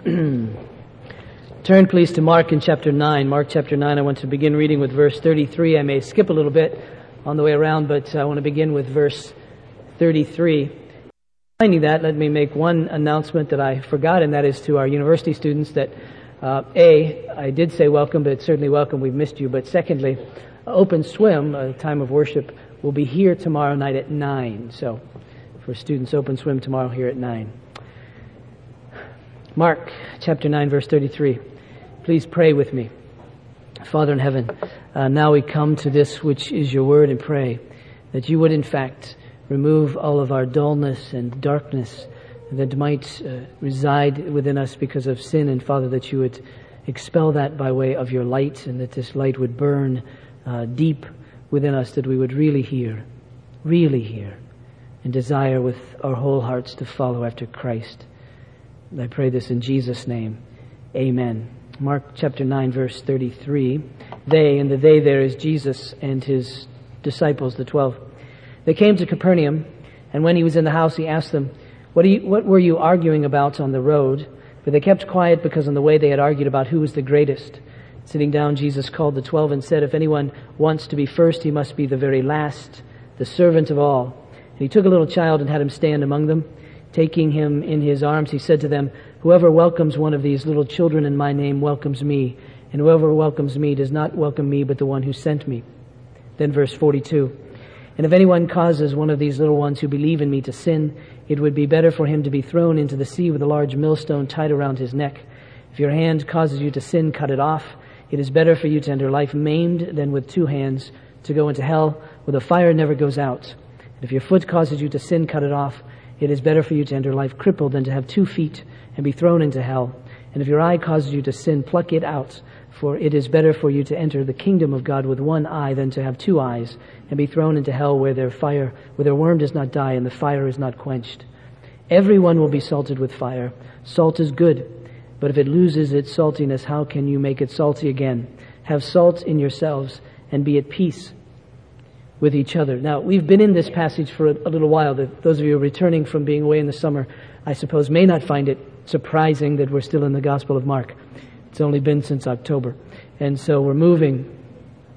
Turn please to Mark in chapter 9. Mark chapter 9, I want to begin reading with verse 33. I may skip a little bit on the way around, but I want to begin with verse 33. Finding that, let me make one announcement that I forgot, and that is to our university students that, uh, A, I did say welcome, but certainly welcome, we've missed you. But secondly, Open Swim, a time of worship, will be here tomorrow night at 9. So, for students, Open Swim tomorrow here at 9. Mark chapter 9, verse 33. Please pray with me. Father in heaven, uh, now we come to this which is your word and pray that you would in fact remove all of our dullness and darkness that might uh, reside within us because of sin and Father that you would expel that by way of your light and that this light would burn uh, deep within us that we would really hear, really hear and desire with our whole hearts to follow after Christ. I pray this in Jesus' name. Amen. Mark chapter 9 verse 33. They, and the they there is Jesus and his disciples, the twelve. They came to Capernaum, and when he was in the house, he asked them, what, you, what were you arguing about on the road? But they kept quiet because on the way they had argued about who was the greatest. Sitting down, Jesus called the twelve and said, If anyone wants to be first, he must be the very last, the servant of all. And he took a little child and had him stand among them. Taking him in his arms, he said to them, Whoever welcomes one of these little children in my name welcomes me, and whoever welcomes me does not welcome me, but the one who sent me. Then verse 42. And if anyone causes one of these little ones who believe in me to sin, it would be better for him to be thrown into the sea with a large millstone tied around his neck. If your hand causes you to sin, cut it off. It is better for you to enter life maimed than with two hands to go into hell where the fire never goes out. And if your foot causes you to sin, cut it off. It is better for you to enter life crippled than to have two feet and be thrown into hell. And if your eye causes you to sin, pluck it out. For it is better for you to enter the kingdom of God with one eye than to have two eyes and be thrown into hell where their fire, where their worm does not die and the fire is not quenched. Everyone will be salted with fire. Salt is good, but if it loses its saltiness, how can you make it salty again? Have salt in yourselves and be at peace with each other. Now, we've been in this passage for a, a little while. Those of you returning from being away in the summer, I suppose, may not find it surprising that we're still in the Gospel of Mark. It's only been since October. And so we're moving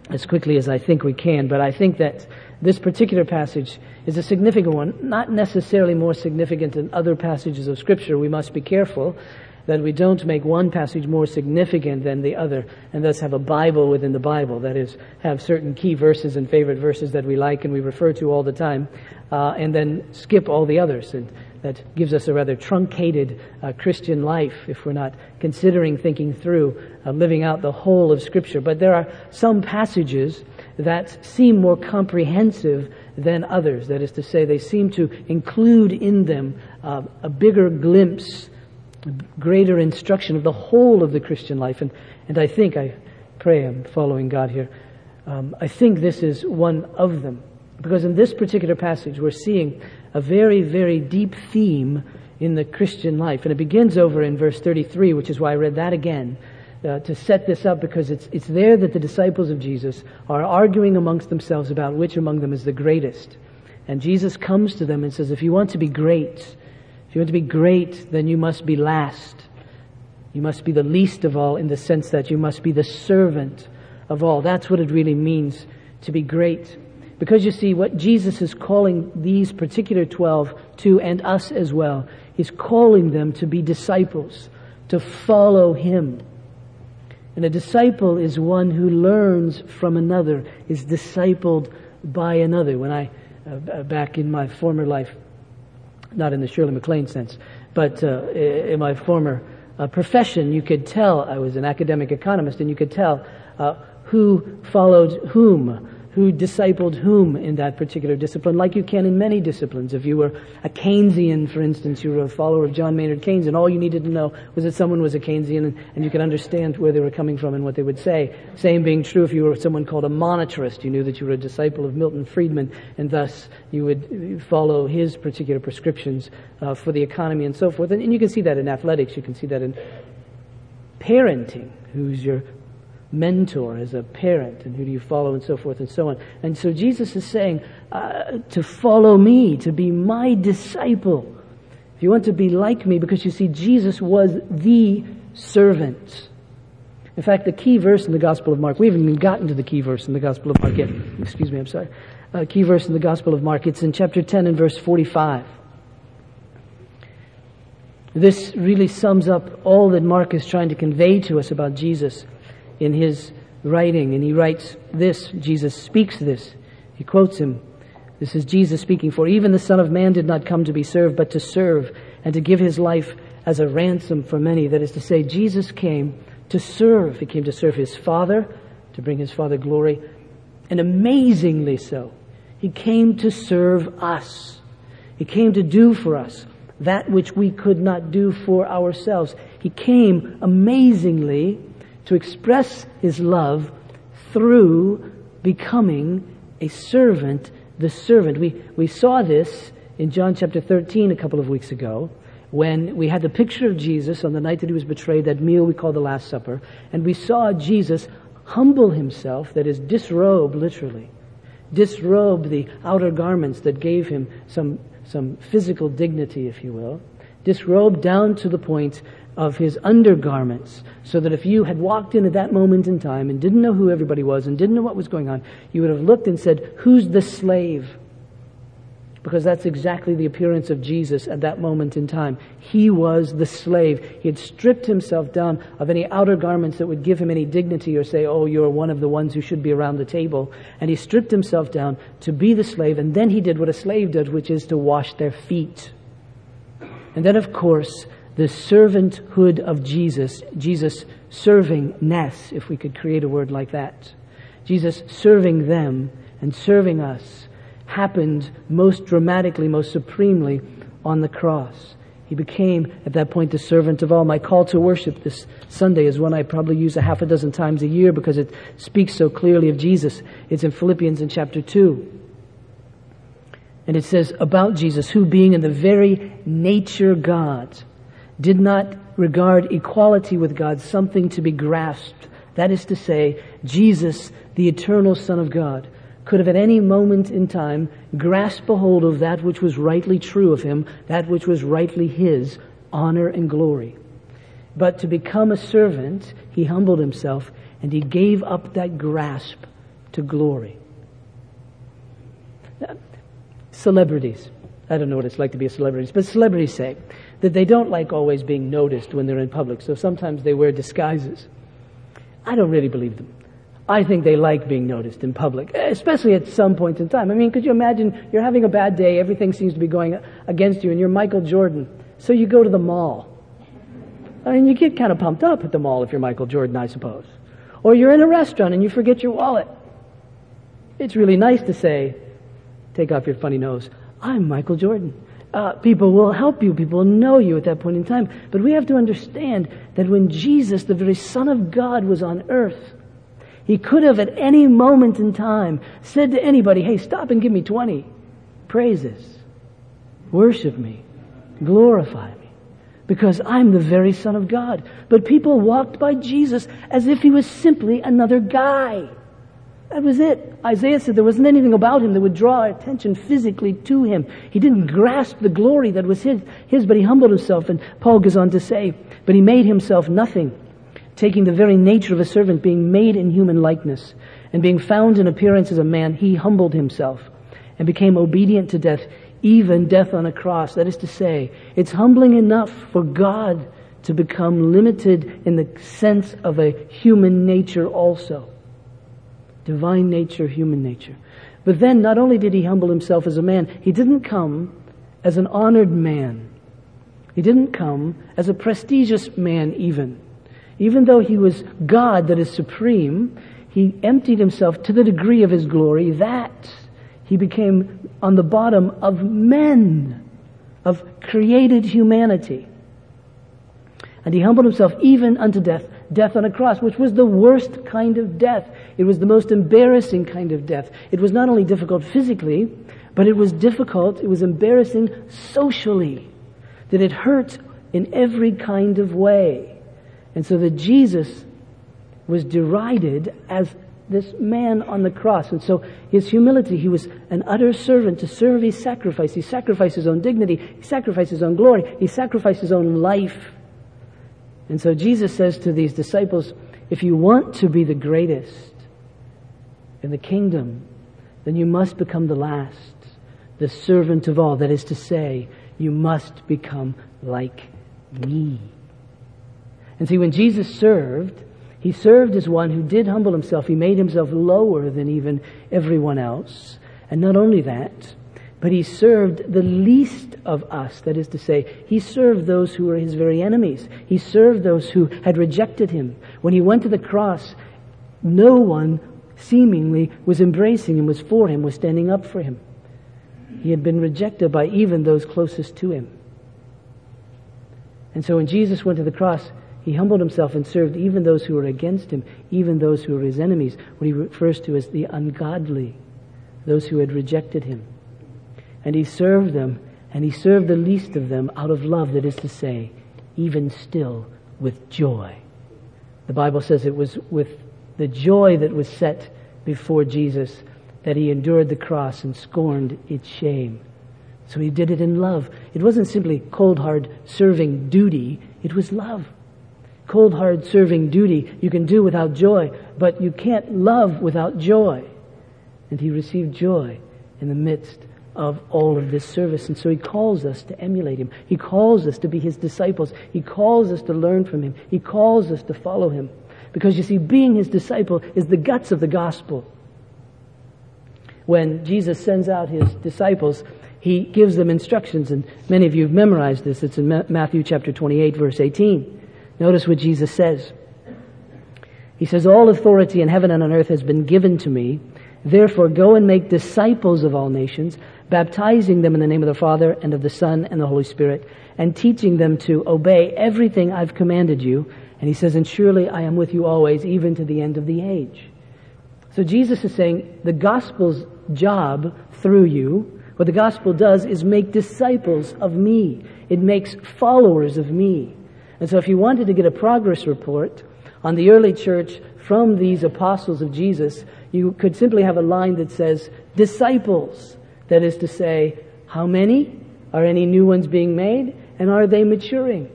as quickly as I think we can, but I think that this particular passage is a significant one, not necessarily more significant than other passages of Scripture. We must be careful that we don't make one passage more significant than the other, and thus have a Bible within the Bible. That is, have certain key verses and favorite verses that we like and we refer to all the time, uh, and then skip all the others. And that gives us a rather truncated uh, Christian life if we're not considering thinking through uh, living out the whole of Scripture. But there are some passages that seem more comprehensive than others. That is to say, they seem to include in them uh, a bigger glimpse greater instruction of the whole of the Christian life. And, and I think, I pray I'm following God here, um, I think this is one of them. Because in this particular passage, we're seeing a very, very deep theme in the Christian life. And it begins over in verse 33, which is why I read that again. Uh, to set this up because it's, it's there that the disciples of Jesus are arguing amongst themselves about which among them is the greatest. And Jesus comes to them and says, if you want to be great, if you want to be great, then you must be last. You must be the least of all in the sense that you must be the servant of all. That's what it really means to be great. Because you see, what Jesus is calling these particular 12 to, and us as well, is calling them to be disciples, to follow Him. And a disciple is one who learns from another, is discipled by another. When I, uh, back in my former life, not in the Shirley MacLaine sense, but uh, in my former uh, profession, you could tell, I was an academic economist, and you could tell uh, who followed whom who discipled whom in that particular discipline, like you can in many disciplines. If you were a Keynesian, for instance, you were a follower of John Maynard Keynes, and all you needed to know was that someone was a Keynesian, and, and you could understand where they were coming from and what they would say. Same being true if you were someone called a monetarist. You knew that you were a disciple of Milton Friedman, and thus you would follow his particular prescriptions uh, for the economy and so forth. And, and you can see that in athletics. You can see that in parenting. Who's your mentor, as a parent, and who do you follow, and so forth and so on. And so Jesus is saying, uh, to follow me, to be my disciple. If you want to be like me, because you see, Jesus was the servant. In fact, the key verse in the Gospel of Mark, we haven't even gotten to the key verse in the Gospel of Mark yet. Excuse me, I'm sorry. Uh, key verse in the Gospel of Mark. It's in chapter 10 and verse 45. This really sums up all that Mark is trying to convey to us about Jesus in his writing. And he writes this, Jesus speaks this. He quotes him. This is Jesus speaking, for even the Son of Man did not come to be served, but to serve and to give his life as a ransom for many. That is to say, Jesus came to serve. He came to serve his Father, to bring his Father glory, and amazingly so, he came to serve us. He came to do for us that which we could not do for ourselves. He came amazingly to express his love through becoming a servant, the servant. We, we saw this in John chapter 13 a couple of weeks ago when we had the picture of Jesus on the night that he was betrayed, that meal we call the Last Supper, and we saw Jesus humble himself, that is, disrobe literally, disrobe the outer garments that gave him some, some physical dignity, if you will, disrobe down to the point of his undergarments, so that if you had walked in at that moment in time and didn't know who everybody was and didn't know what was going on, you would have looked and said, Who's the slave? because that's exactly the appearance of Jesus at that moment in time. He was the slave. He had stripped himself down of any outer garments that would give him any dignity or say, oh, you're one of the ones who should be around the table. And he stripped himself down to be the slave, and then he did what a slave does, which is to wash their feet. And then, of course, the servanthood of Jesus, Jesus servingness, if we could create a word like that. Jesus serving them and serving us happened most dramatically, most supremely on the cross. He became, at that point, the servant of all. My call to worship this Sunday is one I probably use a half a dozen times a year because it speaks so clearly of Jesus. It's in Philippians in chapter 2. And it says about Jesus, who being in the very nature God, did not regard equality with God something to be grasped. That is to say, Jesus, the eternal Son of God, could have at any moment in time grasped a hold of that which was rightly true of him, that which was rightly his, honor and glory. But to become a servant, he humbled himself and he gave up that grasp to glory. Celebrities. I don't know what it's like to be a celebrity, but celebrities say that they don't like always being noticed when they're in public, so sometimes they wear disguises. I don't really believe them. I think they like being noticed in public, especially at some points in time. I mean, could you imagine you're having a bad day, everything seems to be going against you, and you're Michael Jordan, so you go to the mall. I mean, you get kind of pumped up at the mall if you're Michael Jordan, I suppose. Or you're in a restaurant and you forget your wallet. It's really nice to say, take off your funny nose, I'm Michael Jordan. Uh, people will help you. People will know you at that point in time. But we have to understand that when Jesus, the very Son of God, was on earth, he could have at any moment in time said to anybody, hey, stop and give me 20 praises. Worship me. Glorify me. Because I'm the very Son of God. But people walked by Jesus as if he was simply another guy. That was it. Isaiah said there wasn't anything about him that would draw attention physically to him. He didn't grasp the glory that was his, his, but he humbled himself. And Paul goes on to say, but he made himself nothing taking the very nature of a servant, being made in human likeness, and being found in appearance as a man, he humbled himself and became obedient to death, even death on a cross. That is to say, it's humbling enough for God to become limited in the sense of a human nature also. Divine nature, human nature. But then not only did he humble himself as a man, he didn't come as an honored man. He didn't come as a prestigious man even. Even though he was God that is supreme, he emptied himself to the degree of his glory that he became on the bottom of men, of created humanity. And he humbled himself even unto death, death on a cross, which was the worst kind of death. It was the most embarrassing kind of death. It was not only difficult physically, but it was difficult, it was embarrassing socially, that it hurt in every kind of way. And so that Jesus was derided as this man on the cross. And so his humility, he was an utter servant to serve, he sacrificed. He sacrificed his own dignity, he sacrificed his own glory, he sacrificed his own life. And so Jesus says to these disciples, if you want to be the greatest in the kingdom, then you must become the last, the servant of all. That is to say, you must become like me. And see, when Jesus served, he served as one who did humble himself. He made himself lower than even everyone else. And not only that, but he served the least of us. That is to say, he served those who were his very enemies. He served those who had rejected him. When he went to the cross, no one seemingly was embracing him, was for him, was standing up for him. He had been rejected by even those closest to him. And so when Jesus went to the cross, he humbled himself and served even those who were against him, even those who were his enemies, what he refers to as the ungodly, those who had rejected him. And he served them, and he served the least of them out of love, that is to say, even still with joy. The Bible says it was with the joy that was set before Jesus that he endured the cross and scorned its shame. So he did it in love. It wasn't simply cold hard serving duty, it was love cold hard serving duty you can do without joy, but you can't love without joy. And he received joy in the midst of all of this service. And so he calls us to emulate him. He calls us to be his disciples. He calls us to learn from him. He calls us to follow him. Because you see, being his disciple is the guts of the gospel. When Jesus sends out his disciples, he gives them instructions, and many of you have memorized this. It's in Matthew chapter 28, verse 18. Notice what Jesus says. He says, All authority in heaven and on earth has been given to me. Therefore, go and make disciples of all nations, baptizing them in the name of the Father and of the Son and the Holy Spirit, and teaching them to obey everything I've commanded you. And he says, And surely I am with you always, even to the end of the age. So Jesus is saying the gospel's job through you, what the gospel does is make disciples of me. It makes followers of me. And so if you wanted to get a progress report on the early church from these apostles of Jesus, you could simply have a line that says, disciples. That is to say, how many? Are any new ones being made? And are they maturing?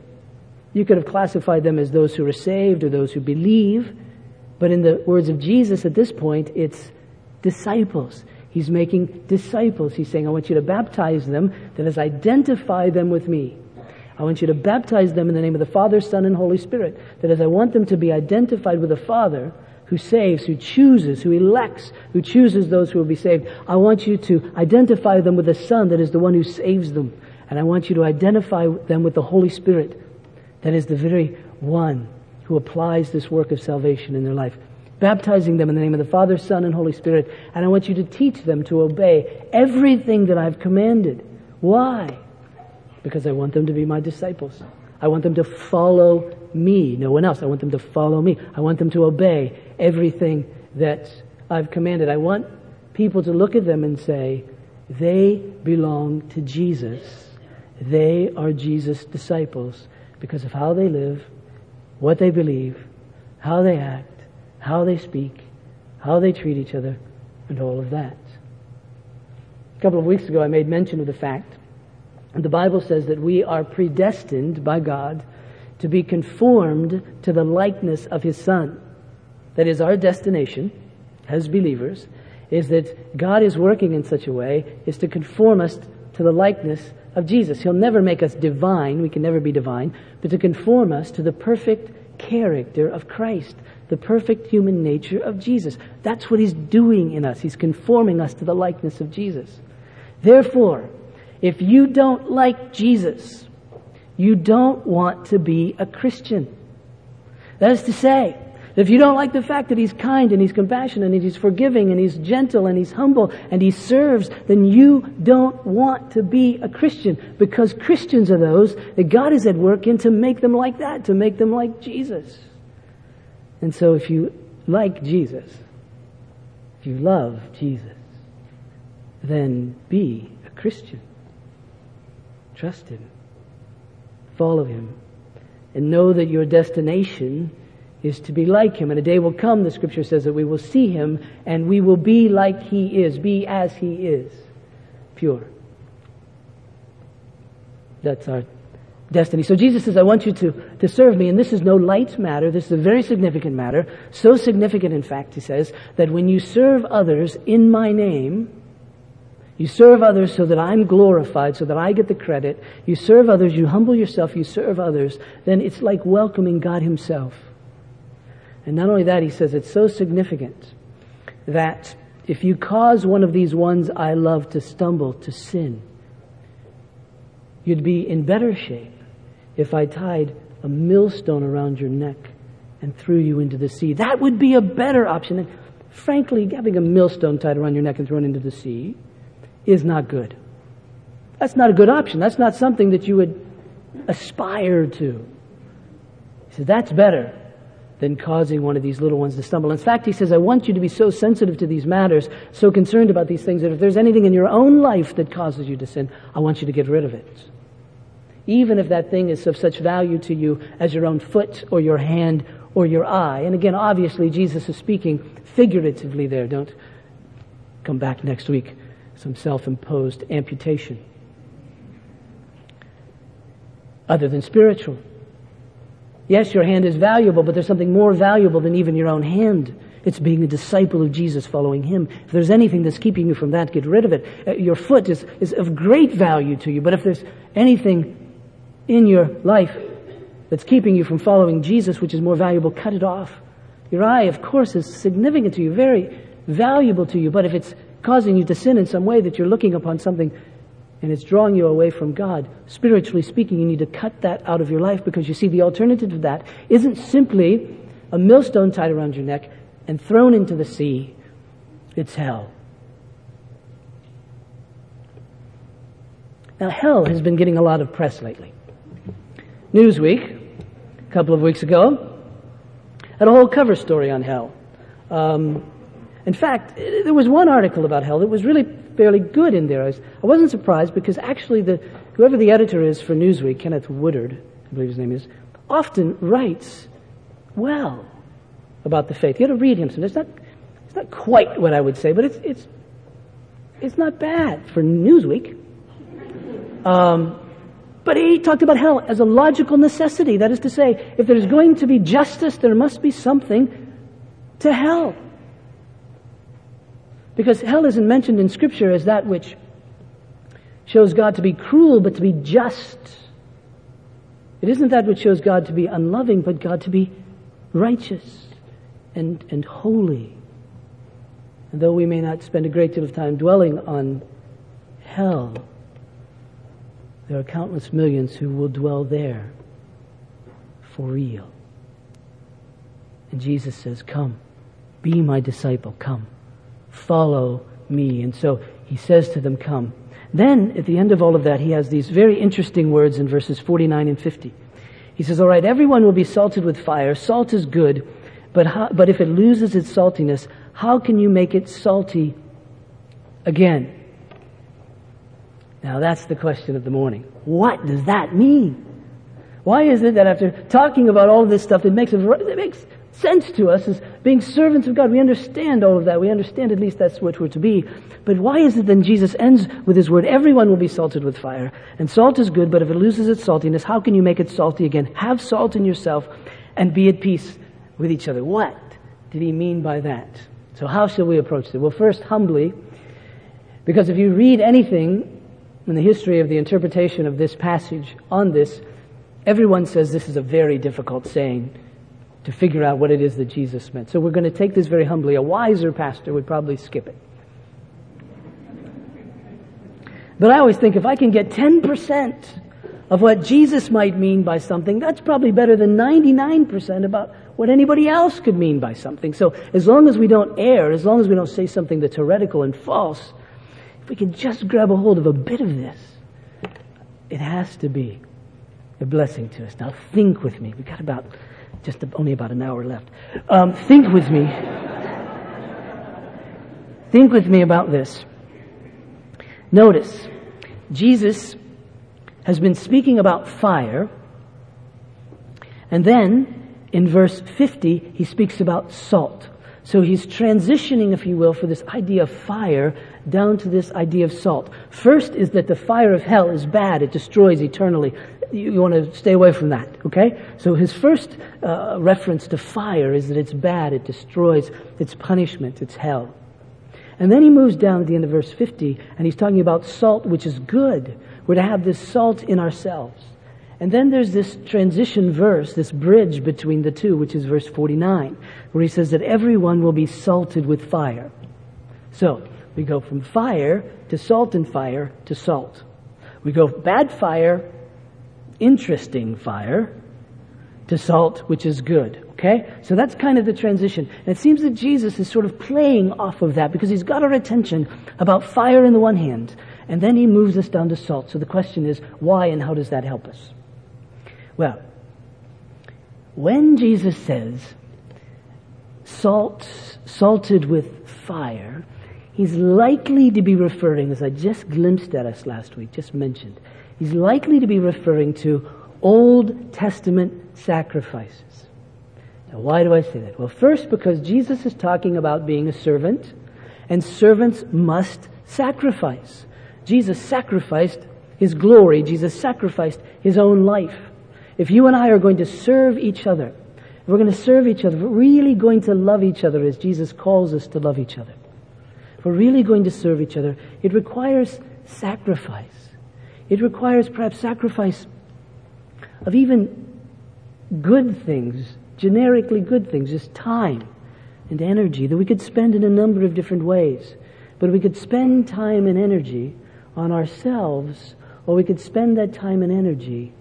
You could have classified them as those who are saved or those who believe. But in the words of Jesus at this point, it's disciples. He's making disciples. He's saying, I want you to baptize them, that is, identify them with me. I want you to baptize them in the name of the Father, Son, and Holy Spirit. That as I want them to be identified with the Father, who saves, who chooses, who elects, who chooses those who will be saved. I want you to identify them with the Son that is the one who saves them. And I want you to identify them with the Holy Spirit that is the very one who applies this work of salvation in their life. Baptizing them in the name of the Father, Son, and Holy Spirit. And I want you to teach them to obey everything that I've commanded. Why? because I want them to be my disciples. I want them to follow me, no one else. I want them to follow me. I want them to obey everything that I've commanded. I want people to look at them and say, they belong to Jesus. They are Jesus' disciples because of how they live, what they believe, how they act, how they speak, how they treat each other, and all of that. A couple of weeks ago, I made mention of the fact the Bible says that we are predestined by God to be conformed to the likeness of His Son. That is our destination as believers, is that God is working in such a way is to conform us to the likeness of Jesus. He'll never make us divine, we can never be divine, but to conform us to the perfect character of Christ, the perfect human nature of Jesus. That's what He's doing in us. He's conforming us to the likeness of Jesus. Therefore, if you don't like Jesus, you don't want to be a Christian. That is to say, if you don't like the fact that he's kind and he's compassionate and he's forgiving and he's gentle and he's humble and he serves, then you don't want to be a Christian because Christians are those that God is at work in to make them like that, to make them like Jesus. And so if you like Jesus, if you love Jesus, then be a Christian. Trust Him. Follow Him. And know that your destination is to be like him. And a day will come, the scripture says, that we will see him and we will be like he is, be as he is, pure. That's our destiny. So Jesus says, I want you to, to serve me, and this is no light matter. This is a very significant matter. So significant, in fact, he says, that when you serve others in my name, you serve others so that I'm glorified, so that I get the credit. You serve others, you humble yourself, you serve others, then it's like welcoming God himself. And not only that, he says it's so significant that if you cause one of these ones I love to stumble, to sin, you'd be in better shape if I tied a millstone around your neck and threw you into the sea. That would be a better option. And frankly, having a millstone tied around your neck and thrown into the sea is not good. That's not a good option. That's not something that you would aspire to. He says, that's better than causing one of these little ones to stumble. In fact, he says, I want you to be so sensitive to these matters, so concerned about these things, that if there's anything in your own life that causes you to sin, I want you to get rid of it even if that thing is of such value to you as your own foot or your hand or your eye. And again, obviously, Jesus is speaking figuratively there. Don't come back next week, some self imposed amputation. Other than spiritual. Yes, your hand is valuable, but there's something more valuable than even your own hand. It's being a disciple of Jesus, following Him. If there's anything that's keeping you from that, get rid of it. Uh, your foot is, is of great value to you, but if there's anything in your life that's keeping you from following Jesus, which is more valuable, cut it off. Your eye, of course, is significant to you, very valuable to you, but if it's causing you to sin in some way that you're looking upon something and it's drawing you away from God, spiritually speaking, you need to cut that out of your life because you see the alternative to that isn't simply a millstone tied around your neck and thrown into the sea. It's hell. Now, hell has been getting a lot of press lately. Newsweek, a couple of weeks ago, had a whole cover story on hell. Um, in fact, there was one article about hell that was really fairly good in there. I, was, I wasn't surprised because actually, the, whoever the editor is for Newsweek, Kenneth Woodward, I believe his name is, often writes well about the faith. You got to read him. So it's not, it's not quite what I would say, but it's, it's, it's not bad for Newsweek. Um, but he talked about hell as a logical necessity. That is to say, if there's going to be justice, there must be something to hell. Because hell isn't mentioned in Scripture as that which shows God to be cruel, but to be just. It isn't that which shows God to be unloving, but God to be righteous and, and holy. And though we may not spend a great deal of time dwelling on hell, there are countless millions who will dwell there for real. And Jesus says, Come, be my disciple, come, follow me. And so he says to them, Come. Then, at the end of all of that, he has these very interesting words in verses 49 and 50. He says, All right, everyone will be salted with fire. Salt is good, but, how, but if it loses its saltiness, how can you make it salty again? Now that's the question of the morning. What does that mean? Why is it that after talking about all this stuff, it makes, it makes sense to us as being servants of God? We understand all of that. We understand at least that's what we're to be. But why is it then Jesus ends with his word, everyone will be salted with fire. And salt is good, but if it loses its saltiness, how can you make it salty again? Have salt in yourself and be at peace with each other. What did he mean by that? So how shall we approach it? Well, first, humbly, because if you read anything in the history of the interpretation of this passage on this, everyone says this is a very difficult saying to figure out what it is that Jesus meant. So we're going to take this very humbly. A wiser pastor would probably skip it. But I always think if I can get 10% of what Jesus might mean by something, that's probably better than 99% about what anybody else could mean by something. So as long as we don't err, as long as we don't say something that's heretical and false, if we can just grab a hold of a bit of this, it has to be a blessing to us. Now think with me. We've got about, just only about an hour left. Um, think with me. think with me about this. Notice, Jesus has been speaking about fire, and then in verse 50, he speaks about salt. So he's transitioning, if you will, for this idea of fire down to this idea of salt. First is that the fire of hell is bad. It destroys eternally. You, you want to stay away from that, okay? So his first uh, reference to fire is that it's bad. It destroys. It's punishment. It's hell. And then he moves down at the end of verse 50 and he's talking about salt, which is good. We're to have this salt in ourselves. And then there's this transition verse, this bridge between the two, which is verse 49, where he says that everyone will be salted with fire. So, we go from fire to salt and fire to salt. We go bad fire, interesting fire, to salt, which is good. Okay? So that's kind of the transition. And it seems that Jesus is sort of playing off of that because he's got our attention about fire in the one hand, and then he moves us down to salt. So the question is, why and how does that help us? Well, when Jesus says salt, salted with fire, he's likely to be referring, as I just glimpsed at us last week, just mentioned, he's likely to be referring to Old Testament sacrifices. Now, why do I say that? Well, first, because Jesus is talking about being a servant, and servants must sacrifice. Jesus sacrificed his glory, Jesus sacrificed his own life. If you and I are going to serve each other, we're going to serve each other, we're really going to love each other as Jesus calls us to love each other, if we're really going to serve each other, it requires sacrifice. It requires perhaps sacrifice of even good things, generically good things, just time and energy that we could spend in a number of different ways. But we could spend time and energy on ourselves, or we could spend that time and energy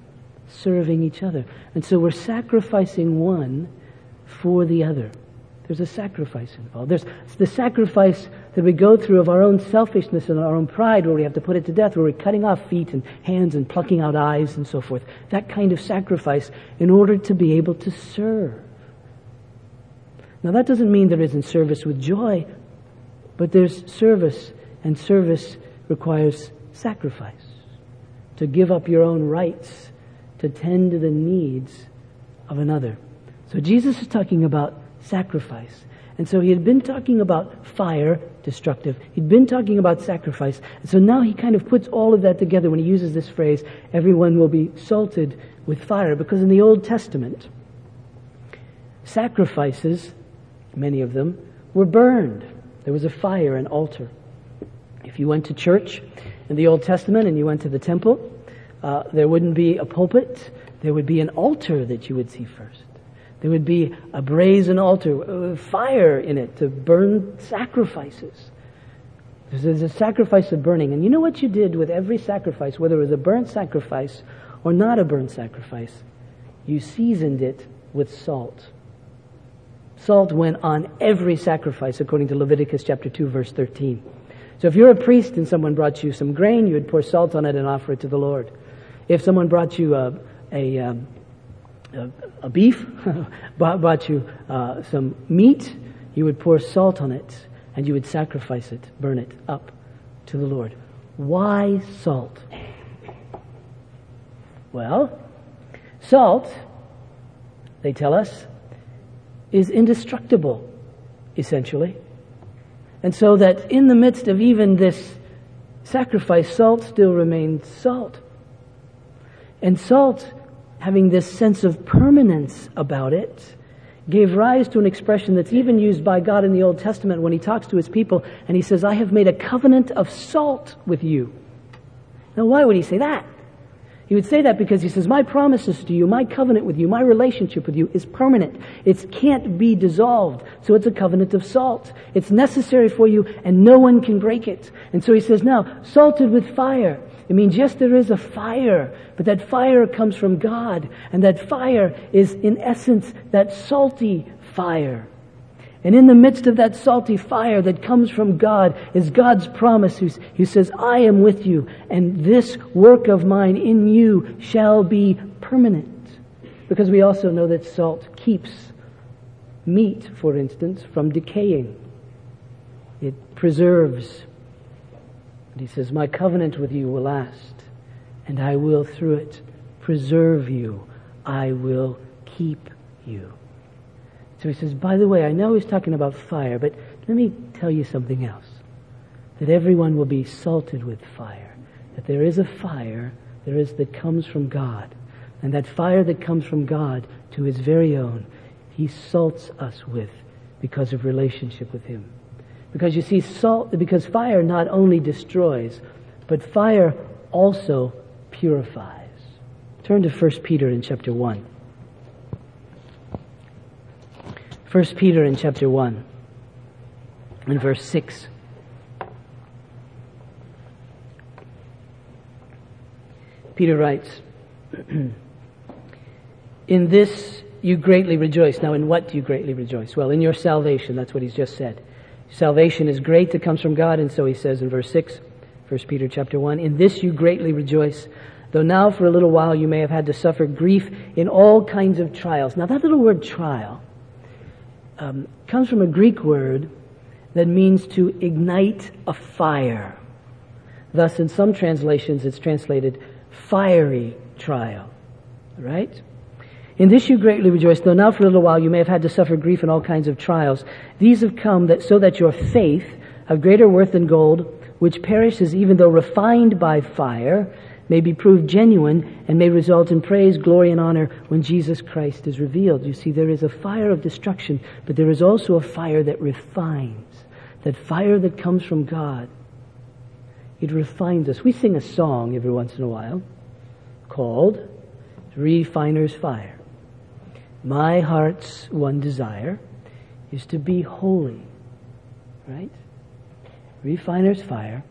serving each other. And so we're sacrificing one for the other. There's a sacrifice involved. There's the sacrifice that we go through of our own selfishness and our own pride where we have to put it to death, where we're cutting off feet and hands and plucking out eyes and so forth. That kind of sacrifice in order to be able to serve. Now that doesn't mean there isn't service with joy, but there's service, and service requires sacrifice. To give up your own rights to tend to the needs of another. So Jesus is talking about sacrifice. And so he had been talking about fire, destructive. He'd been talking about sacrifice. And so now he kind of puts all of that together when he uses this phrase, everyone will be salted with fire. Because in the Old Testament, sacrifices, many of them, were burned. There was a fire, an altar. If you went to church in the Old Testament and you went to the temple, uh, there wouldn't be a pulpit. There would be an altar that you would see first. There would be a brazen altar, with fire in it to burn sacrifices. There's a sacrifice of burning. And you know what you did with every sacrifice, whether it was a burnt sacrifice or not a burnt sacrifice? You seasoned it with salt. Salt went on every sacrifice according to Leviticus chapter 2 verse 13. So if you're a priest and someone brought you some grain, you would pour salt on it and offer it to the Lord. If someone brought you a, a, um, a, a beef, brought you uh, some meat, you would pour salt on it and you would sacrifice it, burn it up to the Lord. Why salt? Well, salt, they tell us, is indestructible, essentially. And so that in the midst of even this sacrifice, salt still remains salt. And salt, having this sense of permanence about it, gave rise to an expression that's even used by God in the Old Testament when he talks to his people and he says, I have made a covenant of salt with you. Now, why would he say that? He would say that because he says, My promises to you, my covenant with you, my relationship with you is permanent. It can't be dissolved. So it's a covenant of salt. It's necessary for you and no one can break it. And so he says, Now, salted with fire. It means, yes, there is a fire, but that fire comes from God. And that fire is, in essence, that salty fire. And in the midst of that salty fire that comes from God is God's promise who says, I am with you, and this work of mine in you shall be permanent. Because we also know that salt keeps meat, for instance, from decaying. It preserves and he says, My covenant with you will last, and I will through it preserve you. I will keep you. So he says, by the way, I know he's talking about fire, but let me tell you something else. That everyone will be salted with fire. That there is a fire, there is that comes from God. And that fire that comes from God to his very own, he salts us with because of relationship with him. Because you see, salt, because fire not only destroys, but fire also purifies. Turn to 1 Peter in chapter 1. 1 Peter in chapter 1 in verse 6. Peter writes, In this you greatly rejoice. Now, in what do you greatly rejoice? Well, in your salvation. That's what he's just said. Salvation is great that comes from God, and so he says in verse 6, 1 Peter chapter 1, In this you greatly rejoice, though now for a little while you may have had to suffer grief in all kinds of trials. Now, that little word trial um, comes from a Greek word that means to ignite a fire. Thus, in some translations, it's translated fiery trial. Right? In this you greatly rejoice, though now for a little while you may have had to suffer grief in all kinds of trials. These have come that so that your faith, of greater worth than gold, which perishes even though refined by fire, may be proved genuine and may result in praise, glory, and honor when Jesus Christ is revealed. You see, there is a fire of destruction, but there is also a fire that refines. That fire that comes from God. It refines us. We sing a song every once in a while called Refiner's Fire. My heart's one desire is to be holy. Right? Refiner's Fire.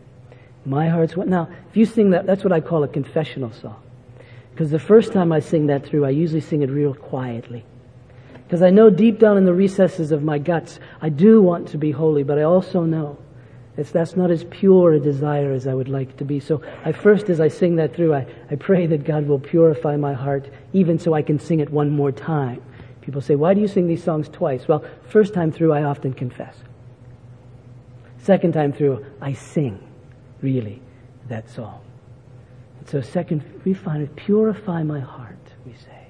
My heart's one. Now, if you sing that, that's what I call a confessional song. Because the first time I sing that through, I usually sing it real quietly. Because I know deep down in the recesses of my guts, I do want to be holy, but I also know it's, that's not as pure a desire as I would like to be. So I first, as I sing that through, I, I pray that God will purify my heart, even so I can sing it one more time. People say, why do you sing these songs twice? Well, first time through, I often confess. Second time through, I sing, really, That's all. And so second, we find it, purify my heart, we say.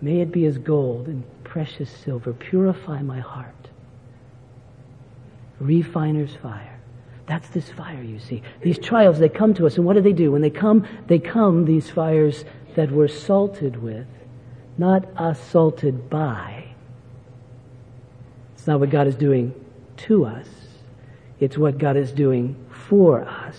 May it be as gold and precious silver. Purify my heart. Refiner's fire. That's this fire, you see. These trials, they come to us, and what do they do? When they come, they come, these fires that we're salted with, not assaulted by. It's not what God is doing to us. It's what God is doing for us.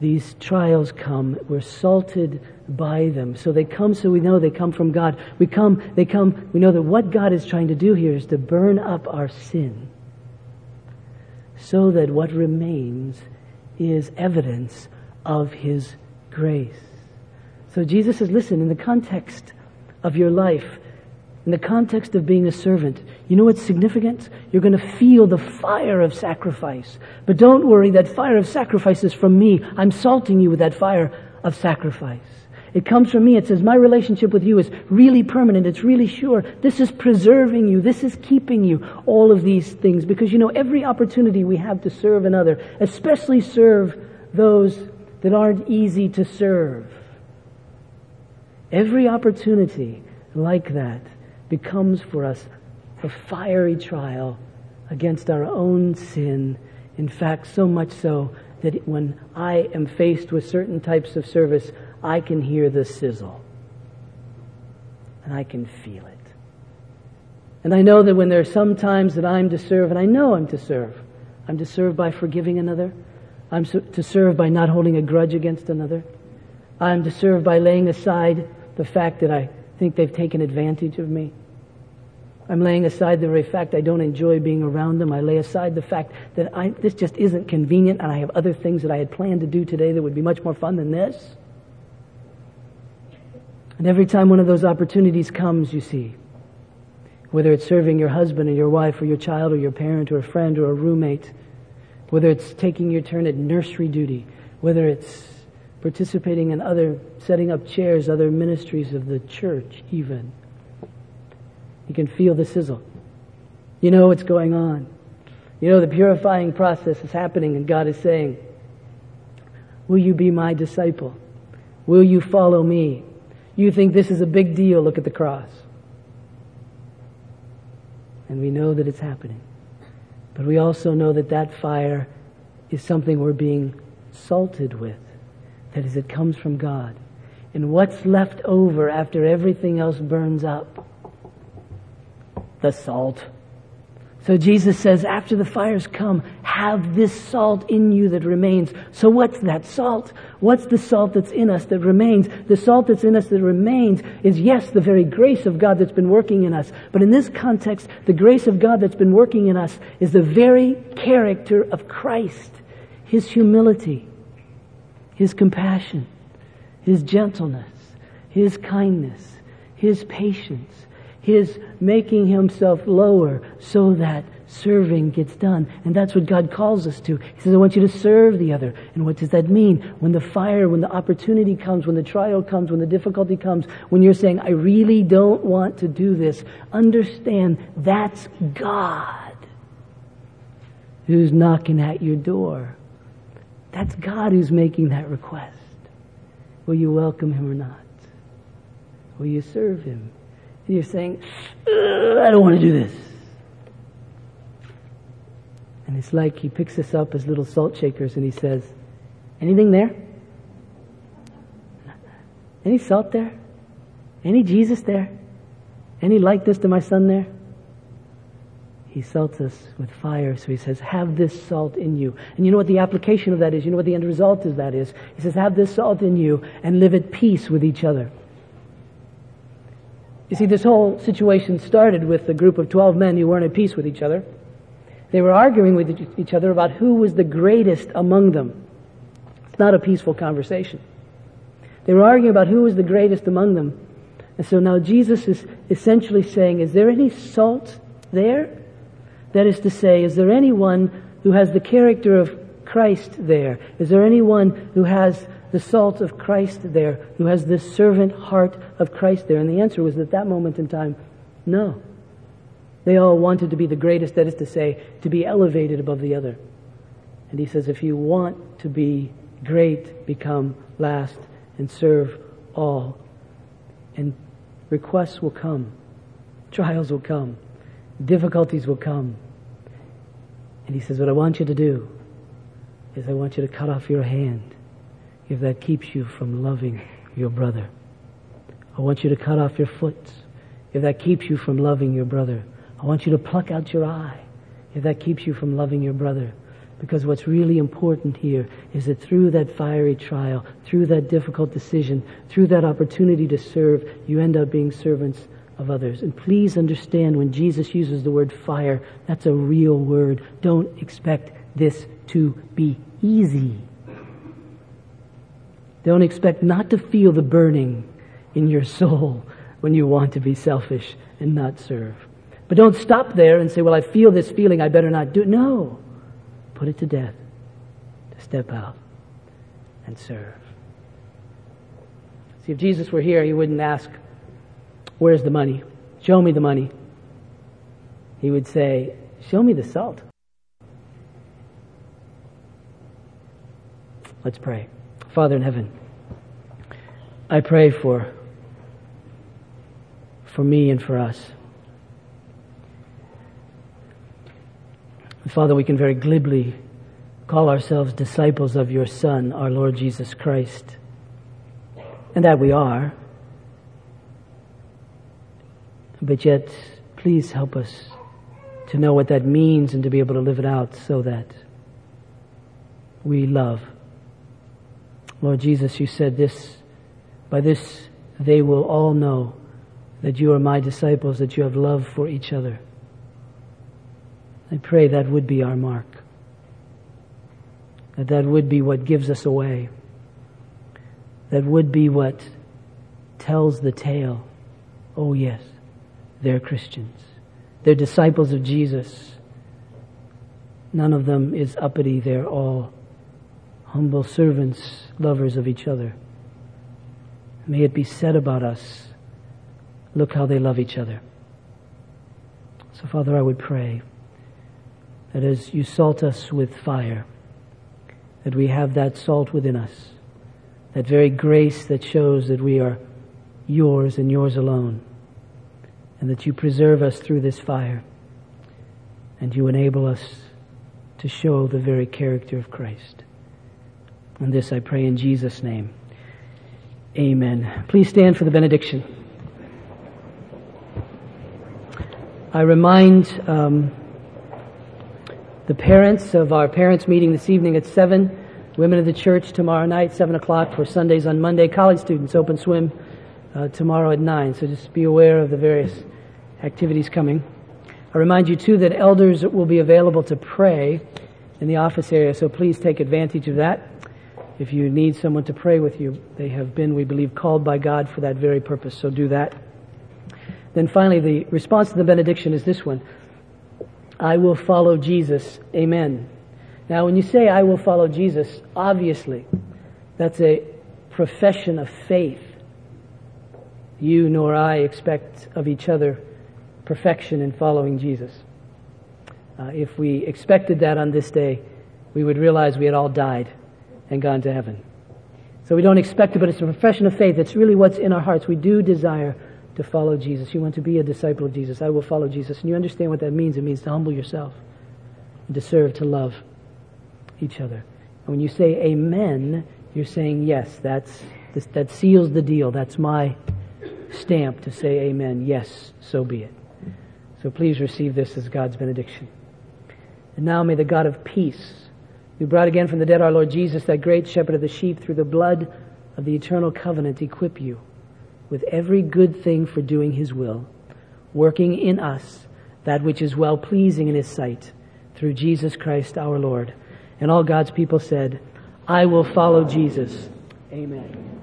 These trials come, we're salted by them. So they come so we know they come from God. We come, they come, we know that what God is trying to do here is to burn up our sin so that what remains is evidence of His grace. So Jesus says, listen, in the context of your life, in the context of being a servant, you know what's significant? You're going to feel the fire of sacrifice. But don't worry, that fire of sacrifice is from me. I'm salting you with that fire of sacrifice. It comes from me. It says, my relationship with you is really permanent. It's really sure. This is preserving you. This is keeping you. All of these things. Because you know, every opportunity we have to serve another, especially serve those that aren't easy to serve. Every opportunity like that becomes for us a fiery trial against our own sin. In fact, so much so that when I am faced with certain types of service, I can hear the sizzle. And I can feel it. And I know that when there are some times that I'm to serve, and I know I'm to serve, I'm to serve by forgiving another. I'm to serve by not holding a grudge against another. I'm to serve by laying aside the fact that I think they've taken advantage of me. I'm laying aside the very fact I don't enjoy being around them. I lay aside the fact that I, this just isn't convenient and I have other things that I had planned to do today that would be much more fun than this. And every time one of those opportunities comes, you see, whether it's serving your husband or your wife or your child or your parent or a friend or a roommate, whether it's taking your turn at nursery duty, whether it's participating in other, setting up chairs, other ministries of the church even. You can feel the sizzle. You know what's going on. You know the purifying process is happening and God is saying, Will you be my disciple? Will you follow me? You think this is a big deal. Look at the cross. And we know that it's happening. But we also know that that fire is something we're being salted with. That is, it comes from God. And what's left over after everything else burns up? The salt. So Jesus says, after the fires come, have this salt in you that remains. So what's that salt? What's the salt that's in us that remains? The salt that's in us that remains is yes, the very grace of God that's been working in us. But in this context, the grace of God that's been working in us is the very character of Christ. His humility, His compassion, His gentleness, His kindness, His patience, his making himself lower so that serving gets done. And that's what God calls us to. He says, I want you to serve the other. And what does that mean? When the fire, when the opportunity comes, when the trial comes, when the difficulty comes, when you're saying, I really don't want to do this, understand that's God who's knocking at your door. That's God who's making that request. Will you welcome him or not? Will you serve him? And you're saying, I don't want to do this. And it's like he picks us up as little salt shakers and he says, Anything there? Any salt there? Any Jesus there? Any likeness to my son there? He salts us with fire, so he says, Have this salt in you. And you know what the application of that is? You know what the end result of that is? He says, Have this salt in you and live at peace with each other. You see, this whole situation started with a group of 12 men who weren't at peace with each other. They were arguing with each other about who was the greatest among them. It's not a peaceful conversation. They were arguing about who was the greatest among them. And so now Jesus is essentially saying, is there any salt there? That is to say, is there anyone who has the character of Christ there? Is there anyone who has the salt of Christ there, who has the servant heart of Christ there? And the answer was at that moment in time, no. They all wanted to be the greatest, that is to say, to be elevated above the other. And he says, if you want to be great, become last and serve all. And requests will come, trials will come, difficulties will come. And he says, what I want you to do is I want you to cut off your hand if that keeps you from loving your brother. I want you to cut off your foot if that keeps you from loving your brother. I want you to pluck out your eye if that keeps you from loving your brother. Because what's really important here is that through that fiery trial, through that difficult decision, through that opportunity to serve, you end up being servants of others. And please understand when Jesus uses the word fire, that's a real word. Don't expect this to be easy. Don't expect not to feel the burning in your soul when you want to be selfish and not serve. But don't stop there and say, well, I feel this feeling, I better not do it. No. Put it to death. To step out and serve. See, if Jesus were here, he wouldn't ask, where's the money? Show me the money. He would say, show me the salt. Let's pray. Father in heaven, I pray for, for me and for us. Father, we can very glibly call ourselves disciples of your Son, our Lord Jesus Christ. And that we are. But yet, please help us to know what that means and to be able to live it out so that we love Lord Jesus, you said this, by this they will all know that you are my disciples, that you have love for each other. I pray that would be our mark. That that would be what gives us away. That would be what tells the tale. Oh yes, they're Christians. They're disciples of Jesus. None of them is uppity. They're all humble servants, lovers of each other. May it be said about us, look how they love each other. So, Father, I would pray that as you salt us with fire, that we have that salt within us, that very grace that shows that we are yours and yours alone. And that you preserve us through this fire. And you enable us to show the very character of Christ. And this I pray in Jesus' name. Amen. Please stand for the benediction. I remind um, the parents of our parents' meeting this evening at 7, women of the church tomorrow night, 7 o'clock for Sundays on Monday, college students, open swim uh, tomorrow at 9. So just be aware of the various activities coming. I remind you, too, that elders will be available to pray in the office area, so please take advantage of that. If you need someone to pray with you, they have been, we believe, called by God for that very purpose, so do that. Then finally, the response to the benediction is this one I will follow Jesus. Amen. Now, when you say I will follow Jesus, obviously, that's a profession of faith. You nor I expect of each other perfection in following Jesus. Uh, if we expected that on this day, we would realize we had all died and gone to heaven. So we don't expect it, but it's a profession of faith. It's really what's in our hearts. We do desire to follow Jesus. You want to be a disciple of Jesus. I will follow Jesus. And you understand what that means. It means to humble yourself to serve, to love each other. And when you say amen, you're saying yes. That's, this, that seals the deal. That's my stamp to say amen. Yes, so be it. So please receive this as God's benediction. And now may the God of peace, who brought again from the dead our Lord Jesus, that great shepherd of the sheep, through the blood of the eternal covenant, equip you with every good thing for doing his will, working in us that which is well pleasing in his sight, through Jesus Christ our Lord. And all God's people said, I will follow Jesus. Amen.